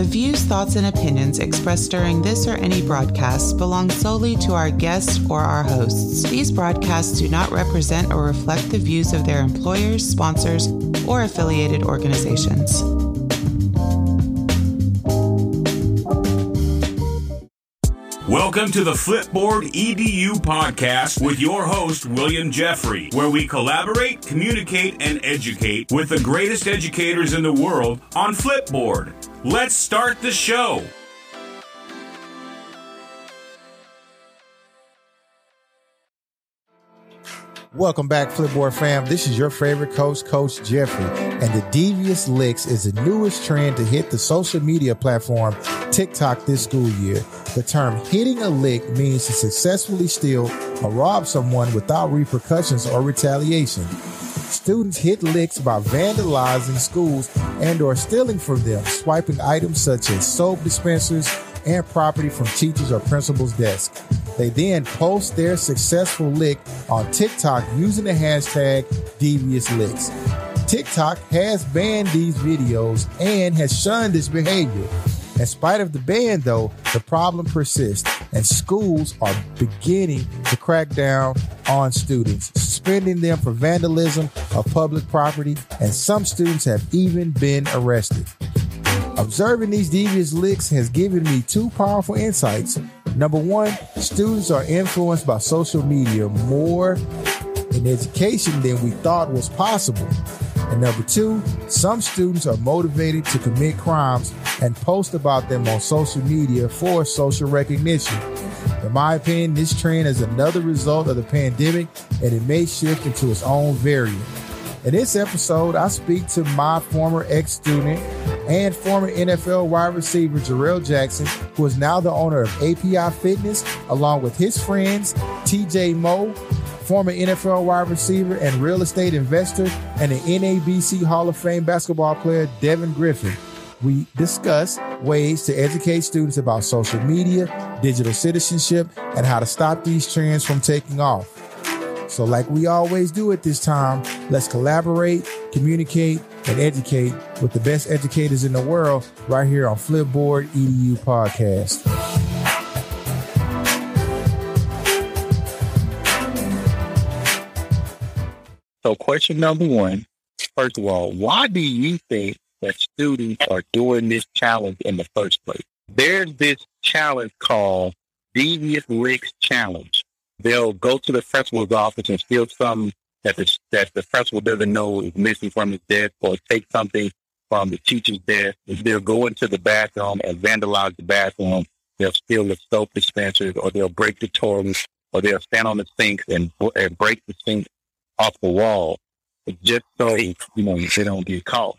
The views, thoughts, and opinions expressed during this or any broadcast belong solely to our guests or our hosts. These broadcasts do not represent or reflect the views of their employers, sponsors, or affiliated organizations. Welcome to the Flipboard EDU podcast with your host, William Jeffrey, where we collaborate, communicate, and educate with the greatest educators in the world on Flipboard. Let's start the show. Welcome back, Flipboard fam. This is your favorite coach, Coach Jeffrey. And the Devious Licks is the newest trend to hit the social media platform TikTok this school year. The term hitting a lick means to successfully steal or rob someone without repercussions or retaliation. Students hit licks by vandalizing schools and or stealing from them, swiping items such as soap dispensers and property from teachers or principals' desks. They then post their successful lick on TikTok using the hashtag Devious Licks. TikTok has banned these videos and has shunned this behavior. In spite of the ban, though, the problem persists, and schools are beginning to crack down on students, suspending them for vandalism of public property, and some students have even been arrested. Observing these devious licks has given me two powerful insights. Number one, students are influenced by social media more in education than we thought was possible. And number two, some students are motivated to commit crimes and post about them on social media for social recognition. In my opinion, this trend is another result of the pandemic and it may shift into its own variant. In this episode, I speak to my former ex student and former NFL wide receiver Jarrell Jackson, who is now the owner of API Fitness, along with his friends TJ Moe, former NFL wide receiver and real estate investor, and the NABC Hall of Fame basketball player Devin Griffin. We discuss ways to educate students about social media, digital citizenship, and how to stop these trends from taking off. So, like we always do at this time, let's collaborate, communicate, and educate with the best educators in the world right here on Flipboard EDU Podcast. So, question number one first of all, why do you think that students are doing this challenge in the first place? There's this challenge called Devious Licks Challenge they'll go to the principal's office and steal something that the, that the principal doesn't know is missing from his desk or take something from the teacher's desk. If they'll go into the bathroom and vandalize the bathroom. They'll steal the soap dispensers or they'll break the toilets or they'll stand on the sinks and, and break the sink off the wall just so, you know, they don't get caught.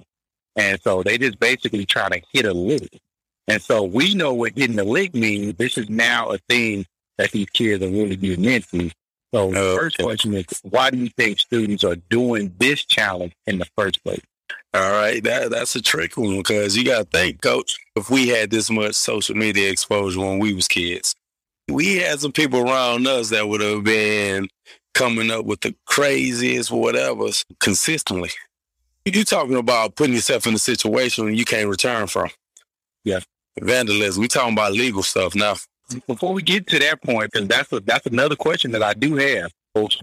And so they just basically try to hit a lick. And so we know what hitting a lick means. This is now a thing that these kids are really getting into. So the oh, first question is, why do you think students are doing this challenge in the first place? All right, that that's a trick one because you got to think, Coach. If we had this much social media exposure when we was kids, we had some people around us that would have been coming up with the craziest whatever's consistently. You talking about putting yourself in a situation you can't return from. Yeah. Vandalism. We talking about legal stuff now before we get to that point, because that's a, that's another question that I do have.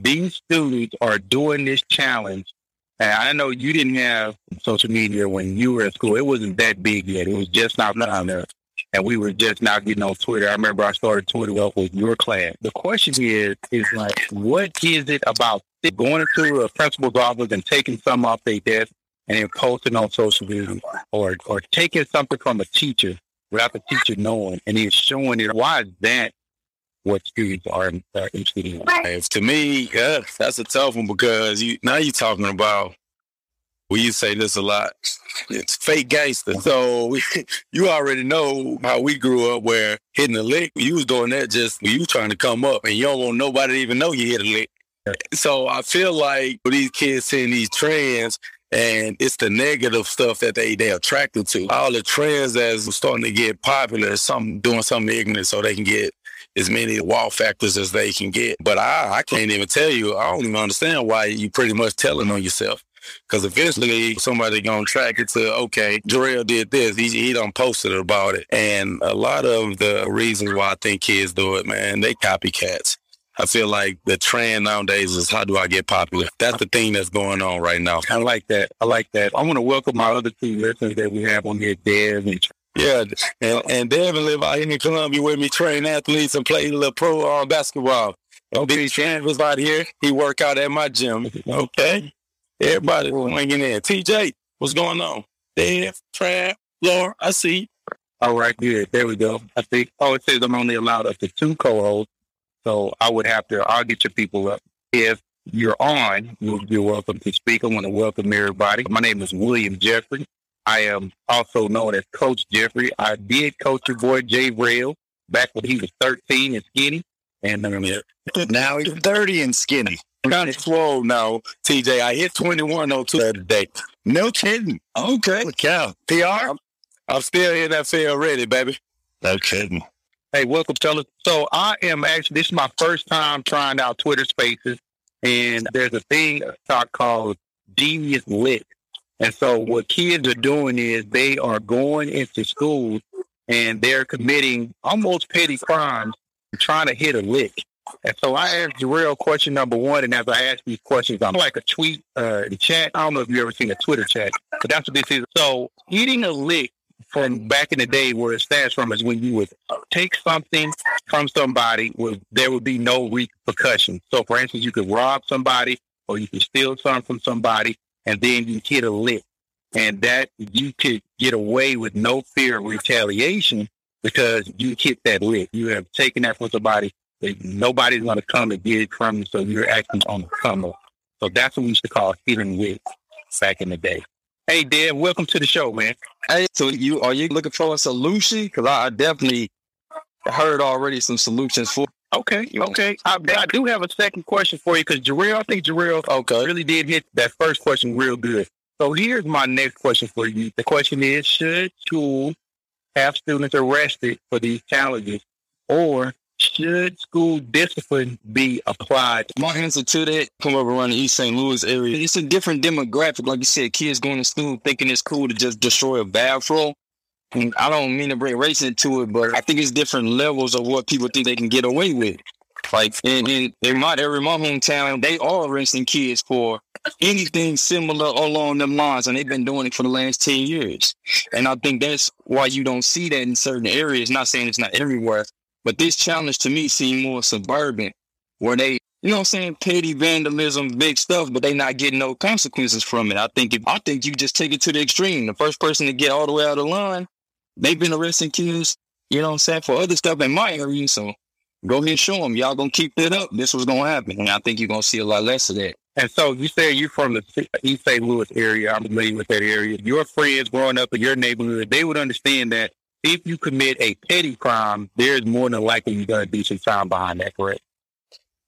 These students are doing this challenge, and I know you didn't have social media when you were at school. It wasn't that big yet. It was just not down there, and we were just now getting on Twitter. I remember I started Twitter up with your class. The question is, is like, what is it about going into a principal's office and taking some off their desk and then posting on social media, or or taking something from a teacher without the teacher knowing, and he's showing it. Why is that what students are, are interested in? If, to me, yeah, that's a tough one because you now you're talking about. We used to say this a lot. It's fake gangster. So you already know how we grew up where hitting a lick, you was doing that just when you trying to come up and you don't want nobody to even know you hit a lick. So I feel like for these kids seeing these trends, and it's the negative stuff that they they attracted to. All the trends that's starting to get popular, some doing something ignorant so they can get as many wow factors as they can get. But I, I can't even tell you. I don't even understand why you pretty much telling on yourself. Because eventually somebody gonna track it to okay, Jarrell did this. He he done posted about it, and a lot of the reasons why I think kids do it, man, they copycats. I feel like the trend nowadays is how do I get popular? That's the thing that's going on right now. I like that. I like that. I want to welcome my other two listeners that we have on here, Dev and yeah, and, and Devin live out here in Columbia with me, train athletes and play a little pro uh, basketball. Okay, Chan was out here. He work out at my gym. Okay, everybody swinging in. TJ, what's going on? Dev, Trav, Laura, I see. All right, good. There we go. I think. Oh, it says I'm only allowed up to two co-hosts, so I would have to. I'll get your people up. If you're on, you're welcome to speak. I want to welcome everybody. My name is William Jeffrey. I am also known as Coach Jeffrey. I did coach your boy Jarrell back when he was 13 and skinny. And um, now he's 30 and skinny. Kind of swole now, TJ. I hit 2102 the other. No kidding. Okay. Cow. PR? I'm still in that field ready, baby. No kidding. Hey, welcome, fellas. So I am actually, this is my first time trying out Twitter Spaces. And there's a thing called Devious Lick. And so what kids are doing is they are going into schools and they're committing almost petty crimes trying to hit a lick. And so I asked Jarrell question number one, and as I ask these questions, I'm like a tweet, uh, the chat. I don't know if you've ever seen a Twitter chat, but that's what this is. So hitting a lick from back in the day where it stands from is when you would take something from somebody where there would be no repercussion. So for instance, you could rob somebody or you could steal something from somebody and then you hit a lick. And that you could get away with no fear of retaliation because you hit that lick. You have taken that from somebody that nobody's going to come and get it from you, so you're acting on the come up. So that's what we used to call hitting lick back in the day. Hey, Dad, welcome to the show, man. Hey, so you are you looking for a solution? Because I definitely heard already some solutions for Okay, okay. I, I, do have a second question for you because Jarrell, I think Jarrell okay. really did hit that first question real good. So here's my next question for you. The question is, should schools have students arrested for these challenges or should school discipline be applied? My answer to that, come over around the East St. Louis area, it's a different demographic. Like you said, kids going to school thinking it's cool to just destroy a bathroom. I don't mean to bring race into it, but I think it's different levels of what people think they can get away with. Like in, in, in my area, my hometown, they are arresting kids for anything similar along them lines, and they've been doing it for the last 10 years. And I think that's why you don't see that in certain areas. Not saying it's not everywhere, but this challenge to me seemed more suburban, where they, you know what I'm saying, petty vandalism, big stuff, but they not getting no consequences from it. I think if I think you just take it to the extreme. The first person to get all the way out of line they've been arresting kids, you know what I'm saying, for other stuff in my area. So go ahead and show them. Y'all gonna keep it up. This was gonna happen. And I think you're gonna see a lot less of that. And so you say you're from the East St. Louis area. I'm familiar with that area. Your friends growing up in your neighborhood, they would understand that if you commit a petty crime, there's more than likely you're gonna do some time behind that, correct?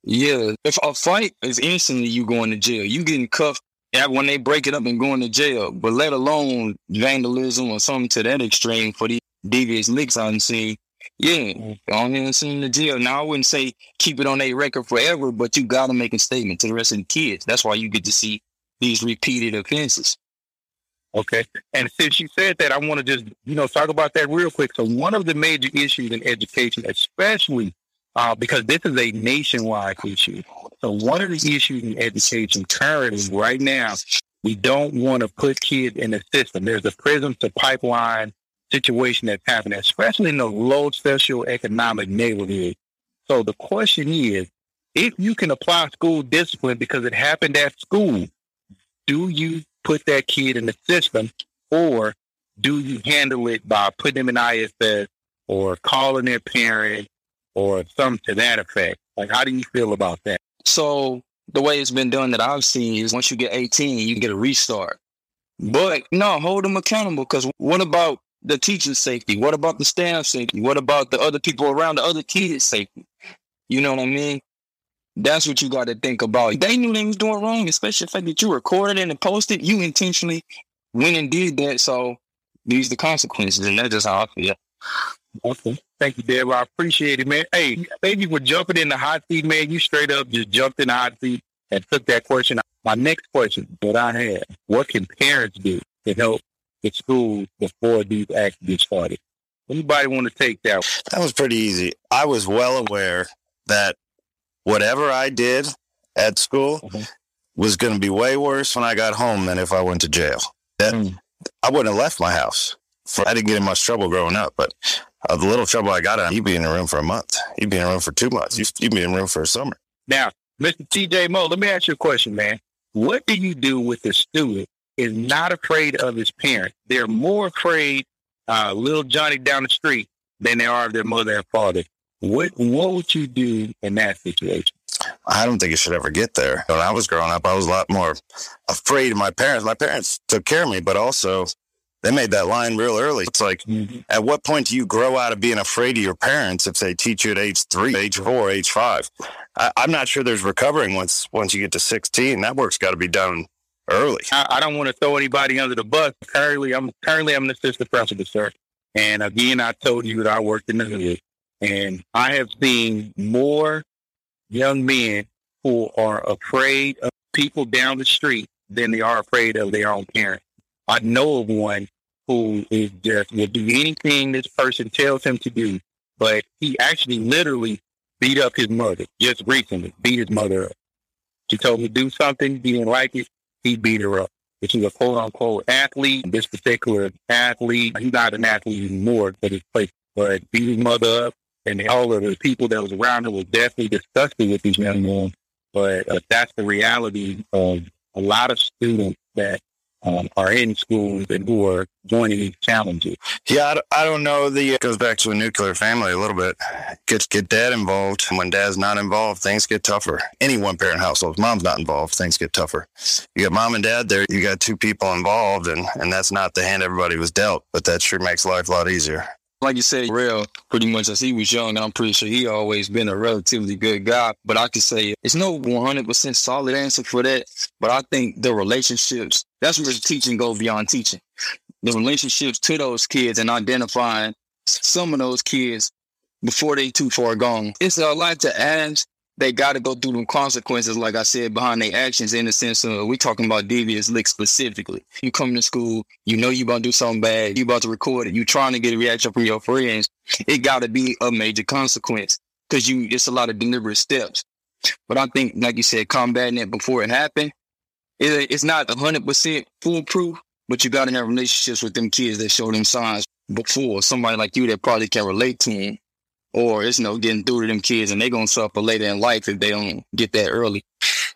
Yeah. If a fight is instantly you going to jail, you getting cuffed when they break it up and going to jail, but let alone vandalism or something to that extreme for these devious licks on scene. Yeah, on and send the jail. Now I wouldn't say keep it on a record forever, but you gotta make a statement to the rest of the kids. That's why you get to see these repeated offenses. Okay. And since you said that, I want to just, you know, talk about that real quick. So one of the major issues in education, especially uh, because this is a nationwide issue. So one of the issues in education currently, right now, we don't want to put kids in the system. There's a prison to pipeline situation that's happening, especially in the low socioeconomic neighborhood. So the question is, if you can apply school discipline because it happened at school, do you put that kid in the system or do you handle it by putting them in ISS or calling their parent or something to that effect? Like, how do you feel about that? So the way it's been done that I've seen is once you get 18, you get a restart. But no, hold them accountable because what about the teacher's safety? What about the staff safety? What about the other people around the other kids' safety? You know what I mean? That's what you got to think about. They knew they was doing wrong, especially the fact that you recorded it and posted. You intentionally went and did that. So these the consequences, and that's just how I feel. Okay. Thank you, Deb. I appreciate it, man. Hey, thank you for jumping in the hot seat, man. You straight up just jumped in the hot seat and took that question. My next question that I have, what can parents do to help the schools before these acts get started? Anybody want to take that? That was pretty easy. I was well aware that whatever I did at school Mhm. was going to be way worse when I got home than if I went to jail. That Mm. I wouldn't have left my house. For, I didn't get in much trouble growing up, but uh, the little trouble I got in, you'd be in a room for a month. You'd be in a room for two months. You'd, you'd be in a room for a summer. Now, Mr. TJ Moe, let me ask you a question, man. What do you do with a student is not afraid of his parents? They're more afraid uh, little Johnny down the street than they are of their mother and father. What what would you do in that situation? I don't think it should ever get there. When I was growing up, I was a lot more afraid of my parents. My parents took care of me, but also they made that line real early. It's like, mm-hmm. at what point do you grow out of being afraid of your parents if they teach you at age three, age four, age five? I, I'm not sure there's recovering once once you get to 16. That work's got to be done early. I, I don't want to throw anybody under the bus. Currently, I'm currently I'm an assistant principal, sir. And again, I told you that I worked in the hood, and I have seen more young men who are afraid of people down the street than they are afraid of their own parents. I know of one who is just will do anything this person tells him to do, but he actually literally beat up his mother just recently. Beat his mother up. She told him to do something. He didn't like it he beat her up. If she's a quote unquote athlete, this particular athlete, he's not an athlete anymore, but his place, but beat his mother up. And all of the people that was around her was definitely disgusted with these young men. But uh, that's the reality of a lot of students that um, are in schools and who are joining these challenges. Yeah, I, don't- don't know. The it goes back to a nuclear family a little bit. Get get dad involved. When dad's not involved, things get tougher. Any one parent household, mom's not involved, things get tougher. You got mom and dad there. You got two people involved, and and that's not the hand everybody was dealt. But that sure makes life a lot easier. Like you said, real pretty much as he was young, I'm pretty sure he always been a relatively good guy. But I could say it's no 100% solid answer for that. But I think the relationships, that's where teaching goes beyond teaching. The relationships to those kids and identifying some of those kids before they too far gone. It's a lot to ask. They got to go through them consequences, like I said, behind their actions in the sense of we talking about devious licks specifically. You come to school, you know you about to do something bad, you about to record it, you trying to get a reaction from your friends. It got to be a major consequence because you it's a lot of deliberate steps. But I think, like you said, combating it before it happened, it, it's not hundred percent foolproof. But you got to have relationships with them kids that show them signs before somebody like you that probably can relate to them or it's no getting through to them kids and they're gonna suffer later in life if they don't get that early.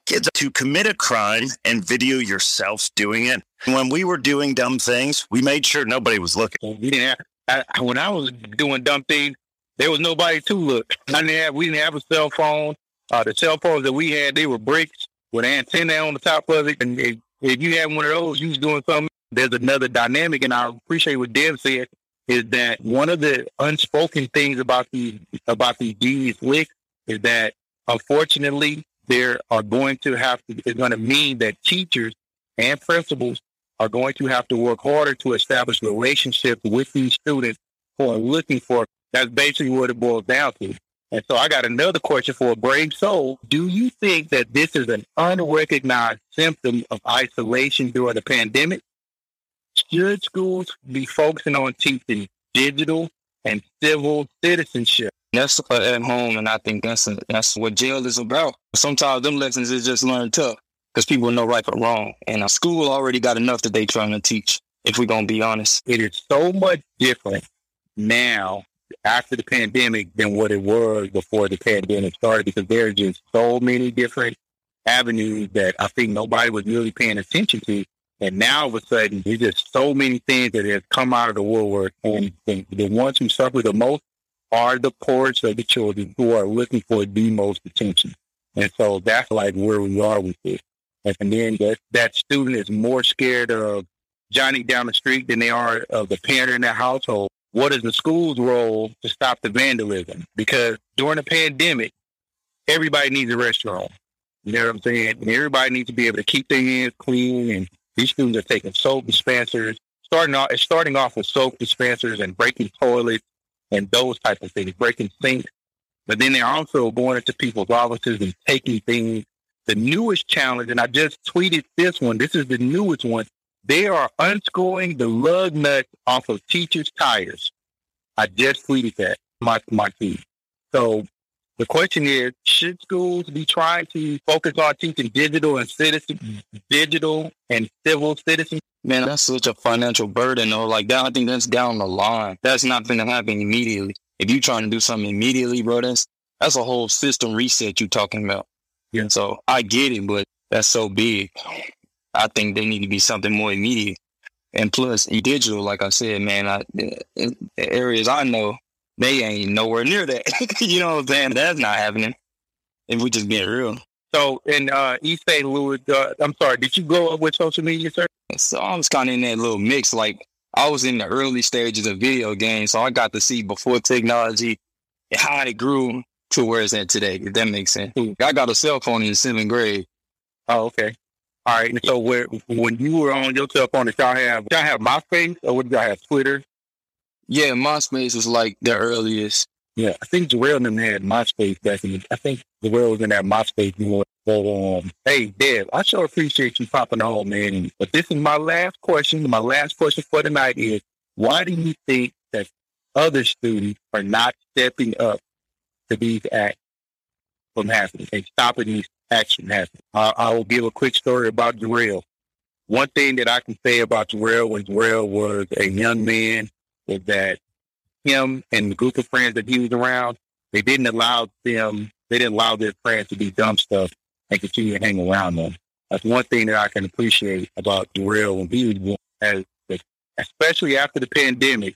Kids, to commit a crime and video yourself doing it. When we were doing dumb things, we made sure nobody was looking. Have, I, when I was doing dumb things, there was nobody to look. I didn't have, we didn't have a cell phone. Uh, the cell phones that we had, they were bricks with antenna on the top of it. And if, if you had one of those, you was doing something. There's another dynamic, and I appreciate what Dev said is that one of the unspoken things about these about these devious licks is that unfortunately there are going to have to it's going to mean that teachers and principals are going to have to work harder to establish relationships with these students who are looking for that's basically what it boils down to. And so I got another question for a brave soul. Do you think that this is an unrecognized symptom of isolation during the pandemic? Should schools be focusing on teaching digital and civil citizenship? That's at home, and I think that's a, that's what jail is about. Sometimes them lessons is just learned tough because people know right from wrong, and a school already got enough that they trying to teach. If we're gonna be honest, It is so much different now after the pandemic than what it was before the pandemic started because there are just so many different avenues that I think nobody was really paying attention to. And now of a sudden, there's just so many things that have come out of the woodwork. And the, the ones who suffer the most are the poorest of the children who are looking for the most attention. And so that's like where we are with this. And then that, that student is more scared of Johnny down the street than they are of the parent in that household. What is the school's role to stop the vandalism? Because during the pandemic, everybody needs a restroom. You know what I'm saying? And everybody needs to be able to keep their hands clean. And these students are taking soap dispensers, starting off, starting off with soap dispensers and breaking toilets and those type of things, breaking sinks. But then they're also going into people's offices and taking things the newest challenge, and I just tweeted this one. This is the newest one. They are unscrewing the lug nuts off of teachers' tires. I just tweeted that my my tweet. So the question is, should schools be trying to focus on teaching digital and citizen, digital and civil citizen? Man, that's such a financial burden, though. Like that, I think that's down the line. That's not going to happen immediately. If you're trying to do something immediately, bro, that's that's a whole system reset you're talking about. Yeah. So I get it, but that's so big. I think they need to be something more immediate. And plus, digital, like I said, man, I, areas I know, they ain't nowhere near that. you know what I'm saying? That's not happening. If we just being real. So in uh, East St. Louis, uh, I'm sorry, did you grow up with social media, sir? So I was kind of in that little mix. Like I was in the early stages of video games, so I got to see before technology and how it grew to where it's at today. If that makes sense. I got a cell phone in seventh grade. Oh, okay. All right. So where when you were on your cell phone, did y'all have did y'all have MySpace or what did y'all have Twitter? Yeah, MySpace was like the earliest. Yeah, I think Jarrell and them had MySpace back in the, I think Jarrell was in that MySpace more. But um, hey, Deb, I sure appreciate you popping on, man. But this is my last question. My last question for tonight is why do you think that other students are not stepping up to these acts from happening and stopping these actions happening? I, I will give a quick story about Jarrell. One thing that I can say about Jarrell when Jarrell was a young man was that him and the group of friends that he was around, they didn't allow them, they didn't allow their friends to do dumb stuff and continue to hang around them. That's one thing that I can appreciate about Jarrell when he was as especially after the pandemic.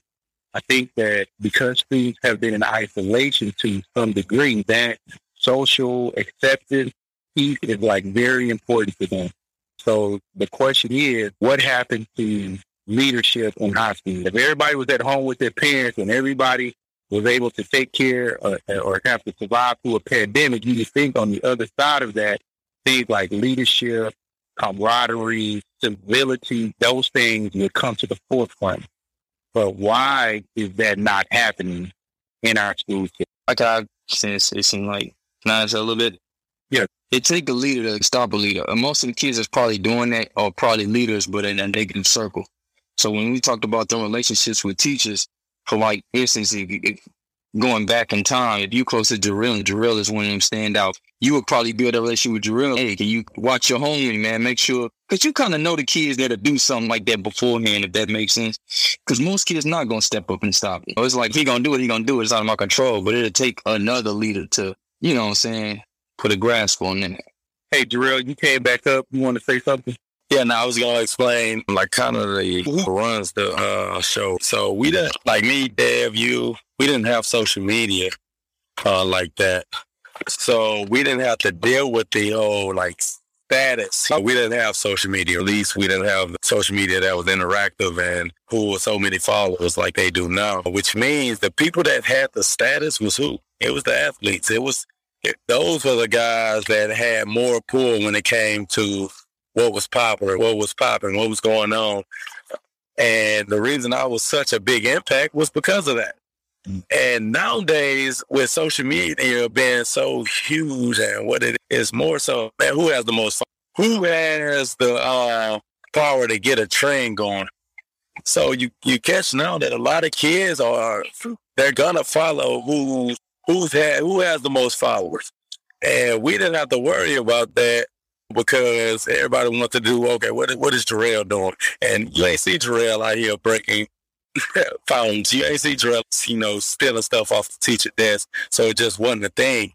I think that because students have been in isolation to some degree, that social acceptance piece is like very important to them. So the question is, what happened to leadership in high school. If everybody was at home with their parents and everybody was able to take care or, or have to survive through a pandemic, you just think on the other side of that, things like leadership, camaraderie, civility, those things would come to the forefront. But why is that not happening in our schools? Like I since it seemed like nice a little bit. Yeah. It take a leader to stop a leader. And most of the kids is probably doing that or probably leaders, but in a negative circle. So when we talked about the relationships with teachers, for like instance, if, going back in time, if you close to Jarrell and Jarrell is one of them stand out, you would probably build a relationship with Jarrell. Hey, can you watch your homie, man? Make sure, because you kind of know the kids that'll do something like that beforehand, if that makes sense. Because most kids not going to step up and stop it. It's like, he going to do it, he going to do it. It's out of my control. But it'll take another leader to, you know what I'm saying, put a grasp on it. Hey, Jarrell, you came back up. You want to say something? Yeah, now I was gonna explain like kind of the who runs the uh, show. So we didn't like me, Dev, you. We didn't have social media uh, like that, so we didn't have to deal with the whole like status. We didn't have social media. At least we didn't have social media that was interactive and who with so many followers like they do now. Which means the people that had the status was who? It was the athletes. It was those were the guys that had more pull when it came to what was popular, what was popping, what was going on. And the reason I was such a big impact was because of that. And nowadays, with social media being so huge and what it is more so, man, who has the most, who has the uh, power to get a trend going? So you you catch now that a lot of kids are they're gonna follow who who's had who has the most followers, and we didn't have to worry about that because everybody wants to do okay. What what is Jarrell doing? And you ain't see Jarrell out here breaking phones. You ain't see Jarrell, you know, stealing stuff off the teacher desk. So it just wasn't a thing.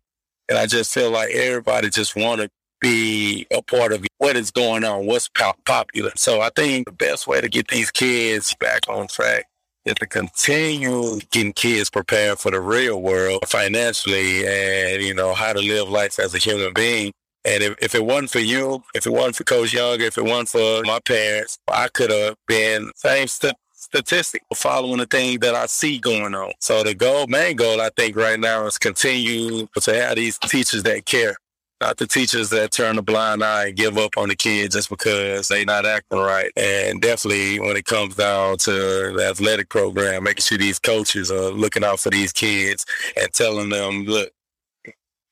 And I just feel like everybody just want to be a part of what is going on, what's popular. So I think the best way to get these kids back on track is to continue getting kids prepared for the real world financially and, you know, how to live life as a human being and if, if it wasn't for you, if it wasn't for Coach Young, if it wasn't for my parents, I could have been same st- statistic following the thing that I see going on. So the goal, main goal, I think right now is continue to have these teachers that care. Not the teachers that turn a blind eye and give up on the kids just because they not acting right. And definitely when it comes down to the athletic program, making sure these coaches are looking out for these kids and telling them, look,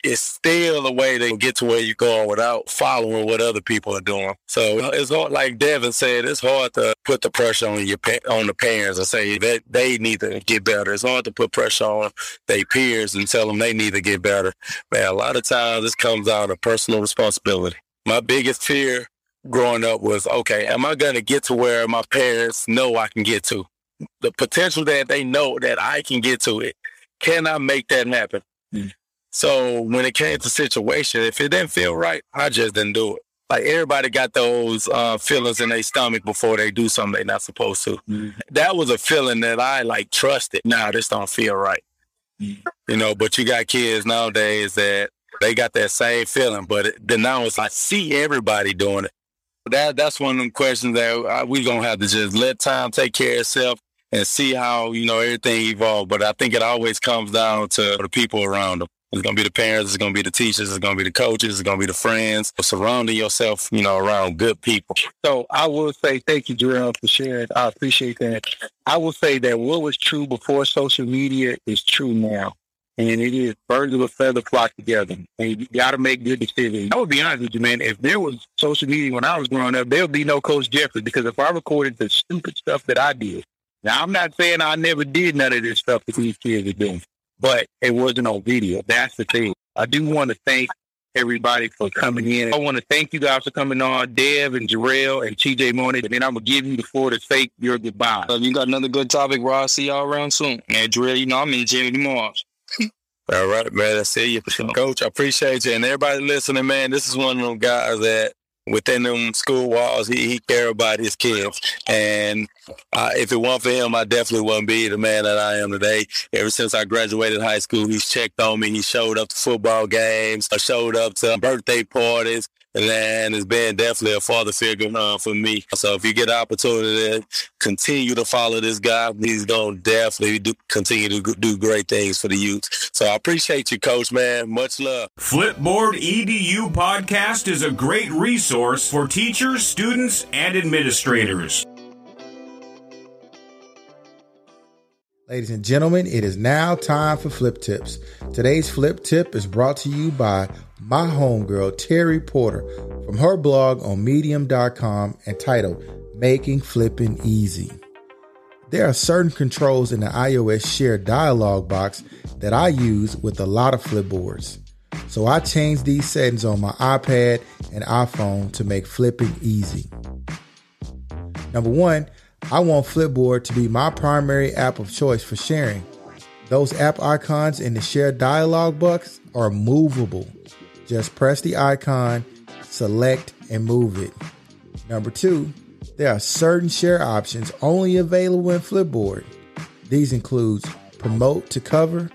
it's still a way to get to where you're going without following what other people are doing. So it's hard, like Devin said, it's hard to put the pressure on your on the parents and say that they need to get better. It's hard to put pressure on their peers and tell them they need to get better. Man, a lot of times this comes out of personal responsibility. My biggest fear growing up was, okay, am I going to get to where my parents know I can get to? The potential that they know that I can get to it. Can I make that happen? Mm. So when it came to situation, if it didn't feel right, I just didn't do it. Like everybody got those uh, feelings in their stomach before they do something they're not supposed to. Mm. That was a feeling that I like trusted. Now nah, this don't feel right. Mm. You know, but you got kids nowadays that they got that same feeling, but it, then now it's like see everybody doing it. That that's one of them questions that we gonna have to just let time take care of itself and see how you know everything evolve. But I think it always comes down to the people around them. It's gonna be the parents. It's gonna be the teachers. It's gonna be the coaches. It's gonna be the friends. Surrounding yourself, you know, around good people. So I will say thank you, Jarrell, for sharing. I appreciate that. I will say that what was true before social media is true now. And it is birds of a feather flock together. And you got to make good decisions. I would be honest with you, man. If there was social media when I was growing up, there would be no Coach Jeffrey because if I recorded the stupid stuff that I did, now I'm not saying I never did none of this stuff that these kids are doing but it wasn't on video. That's the thing. I do want to thank everybody for coming in. I want to thank you guys for coming on, Dev and Jarrell and TJ Morning. And then I'm going to give you the floor to say your goodbye. Uh, you got another good topic, bro. I'll see y'all around soon. And Jarrell, you know, I'm in Jimmy Mars. All right, man. I see you. Coach, I appreciate you. And everybody listening, man, this is one of them guys that within them school walls, he, he care about his kids. And uh, if it weren't for him, I definitely wouldn't be the man that I am today. Ever since I graduated high school, he's checked on me. He showed up to football games, I showed up to birthday parties, and it's been definitely a father figure uh, for me. So if you get an opportunity to continue to follow this guy, he's going to definitely do, continue to do great things for the youth. So I appreciate you, Coach, man. Much love. Flipboard EDU podcast is a great resource for teachers, students, and administrators. Ladies and gentlemen, it is now time for Flip Tips. Today's Flip Tip is brought to you by my homegirl, Terry Porter, from her blog on medium.com entitled Making Flipping Easy. There are certain controls in the iOS share dialog box that I use with a lot of flipboards. So I changed these settings on my iPad and iPhone to make flipping easy. Number one, I want Flipboard to be my primary app of choice for sharing. Those app icons in the share dialog box are movable. Just press the icon, select, and move it. Number two, there are certain share options only available in Flipboard. These include promote to cover,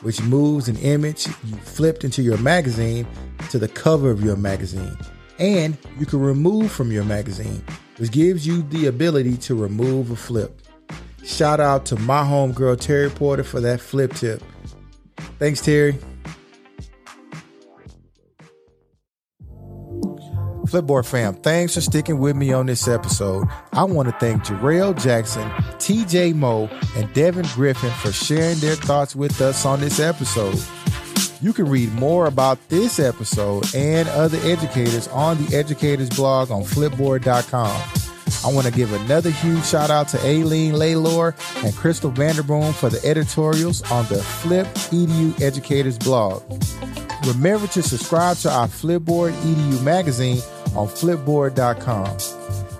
which moves an image you flipped into your magazine to the cover of your magazine. And you can remove from your magazine, which gives you the ability to remove a flip. Shout out to my homegirl Terry Porter for that flip tip. Thanks, Terry. Flipboard fam, thanks for sticking with me on this episode. I want to thank Jarrell Jackson, TJ Moe, and Devin Griffin for sharing their thoughts with us on this episode. You can read more about this episode and other educators on the educators blog on flipboard.com. I want to give another huge shout out to Aileen Laylor and Crystal Vanderboom for the editorials on the Flip EDU Educators blog. Remember to subscribe to our Flipboard EDU magazine on flipboard.com.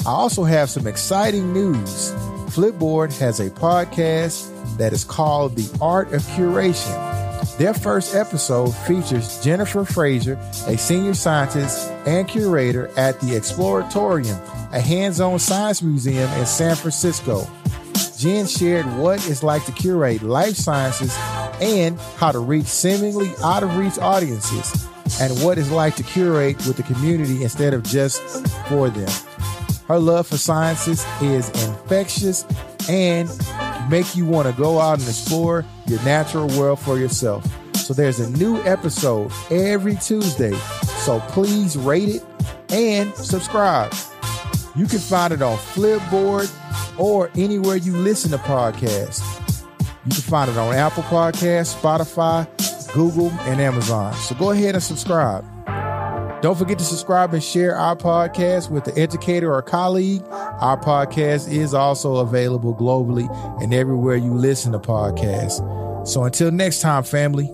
I also have some exciting news. Flipboard has a podcast that is called The Art of Curation. Their first episode features Jennifer Frazier, a senior scientist and curator at the Exploratorium, a hands on science museum in San Francisco. Jen shared what it's like to curate life sciences and how to reach seemingly out of reach audiences and what it's like to curate with the community instead of just for them. Her love for sciences is infectious and make you want to go out and explore your natural world for yourself. So there's a new episode every Tuesday. So please rate it and subscribe. You can find it on Flipboard or anywhere you listen to podcasts. You can find it on Apple Podcasts, Spotify, Google, and Amazon. So go ahead and subscribe. Don't forget to subscribe and share our podcast with an educator or colleague. Our podcast is also available globally and everywhere you listen to podcasts. So until next time, family,